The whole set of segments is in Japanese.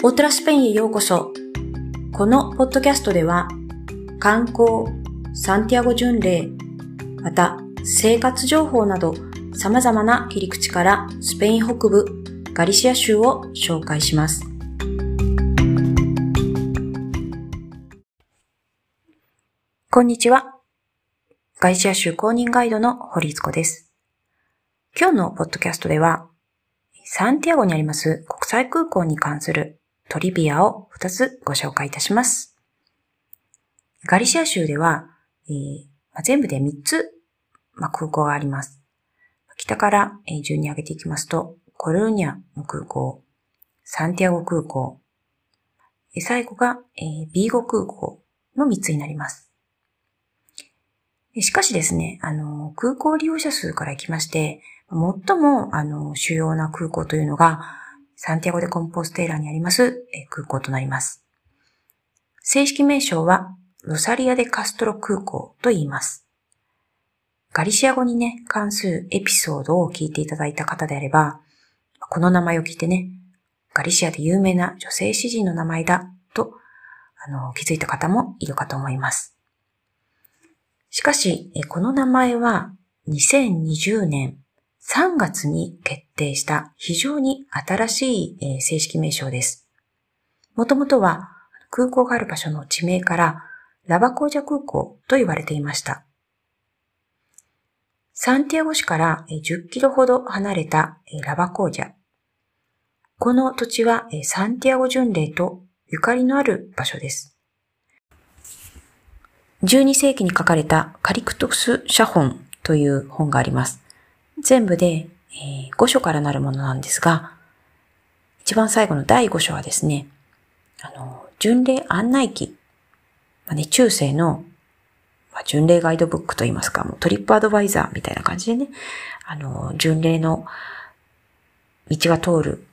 オートラスペインへようこそ。このポッドキャストでは、観光、サンティアゴ巡礼、また生活情報など様々な切り口からスペイン北部ガリシア州を紹介します。こんにちは。ガリシア州公認ガイドの堀津子です。今日のポッドキャストでは、サンティアゴにあります国際空港に関するトリビアを2つご紹介いたします。ガリシア州では、えーまあ、全部で3つ、まあ、空港があります。北から、えー、順に上げていきますと、コルーニャの空港、サンティアゴ空港、最後が、えー、ビーゴ空港の3つになります。しかしですね、あの、空港利用者数からいきまして、最も、あの、主要な空港というのが、サンティアゴでコンポステーラにあります空港となります。正式名称は、ロサリアでカストロ空港と言います。ガリシア語にね、関するエピソードを聞いていただいた方であれば、この名前を聞いてね、ガリシアで有名な女性詩人の名前だと、あの、気づいた方もいるかと思います。しかし、この名前は2020年3月に決定した非常に新しい正式名称です。もともとは空港がある場所の地名からラバコージャ空港と言われていました。サンティアゴ市から10キロほど離れたラバコージャ。この土地はサンティアゴ巡礼とゆかりのある場所です。12世紀に書かれたカリクトス写本という本があります。全部で、えー、5章からなるものなんですが、一番最後の第5章はですね、あの、巡礼案内記、まあね、中世の、まあ、巡礼ガイドブックといいますか、もうトリップアドバイザーみたいな感じでね、あの、巡礼の道が通る、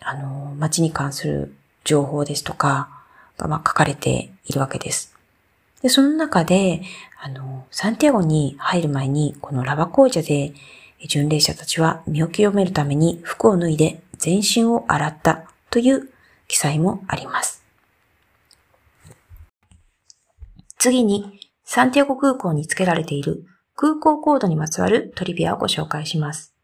あの、街に関する情報ですとかが、まあ、書かれているわけです。で、その中で、あの、サンティアゴに入る前に、このラバコージャで、巡礼者たちは身を清めるために服を脱いで全身を洗ったという記載もあります。次に、サンティアゴ空港に付けられている空港コードにまつわるトリビアをご紹介します。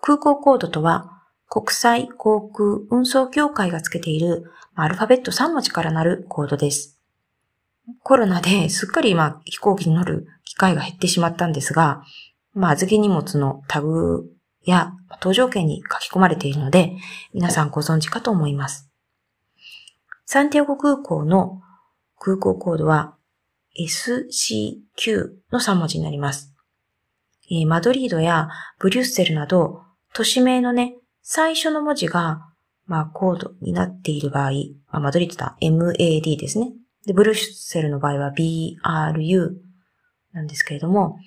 空港コードとは、国際航空運送協会が付けているアルファベット3文字からなるコードです。コロナですっかりま飛行機に乗る機会が減ってしまったんですが、まあ、預け荷物のタグや搭乗券に書き込まれているので、皆さんご存知かと思います。サンティアゴ空港の空港コードは SCQ の3文字になります。えマドリードやブリュッセルなど都市名のね、最初の文字が、まあ、コードになっている場合、まあ、マドリードだ MAD ですね。で、ブリュッセルの場合は BRU なんですけれども、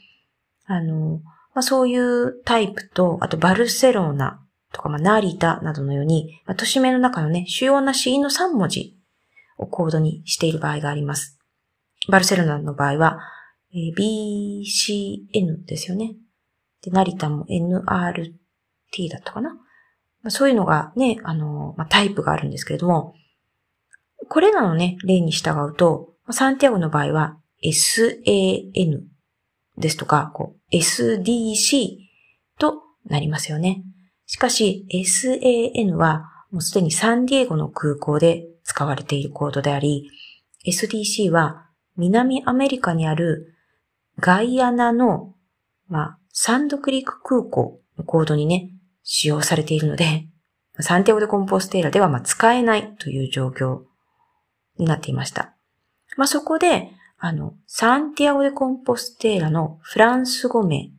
あの、まあ、そういうタイプと、あとバルセロナとか、まあ、ナリタなどのように、まあ、都市名の中のね、主要な死因の3文字をコードにしている場合があります。バルセロナの場合は、えー、BCN ですよね。で、成田も NRT だったかな。まあ、そういうのがね、あの、まあ、タイプがあるんですけれども、これらのね、例に従うと、サンティアゴの場合は SAN ですとか、こう SDC となりますよね。しかし SAN はもうすでにサンディエゴの空港で使われているコードであり、SDC は南アメリカにあるガイアナの、まあ、サンドクリーク空港のコードにね、使用されているので、サンティアゴでコンポステーラではま使えないという状況になっていました。まあ、そこで、あの、サンティアゴでコンポステーラのフランス語名、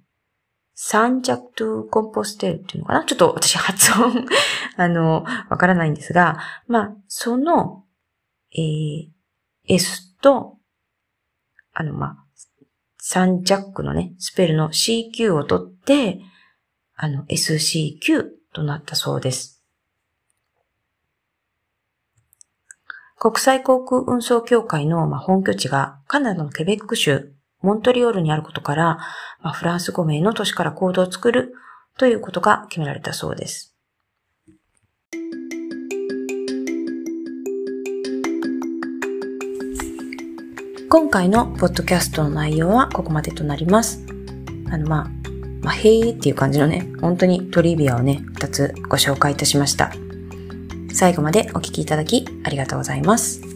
サンジャクトゥコンポステーラっていうのかな？ちょっと私発音 あの、わからないんですが、まあ、その、えー、S と、あの、まあ、サンジャックのね、スペルの CQ を取って、あの、SCQ となったそうです。国際航空運送協会の本拠地がカナダのケベック州モントリオールにあることから、フランス5名の都市から行動を作るということが決められたそうです。今回のポッドキャストの内容はここまでとなります。あの、まあ、まあ、へーっていう感じのね、本当にトリビアをね、二つご紹介いたしました。最後までお聴きいただきありがとうございます。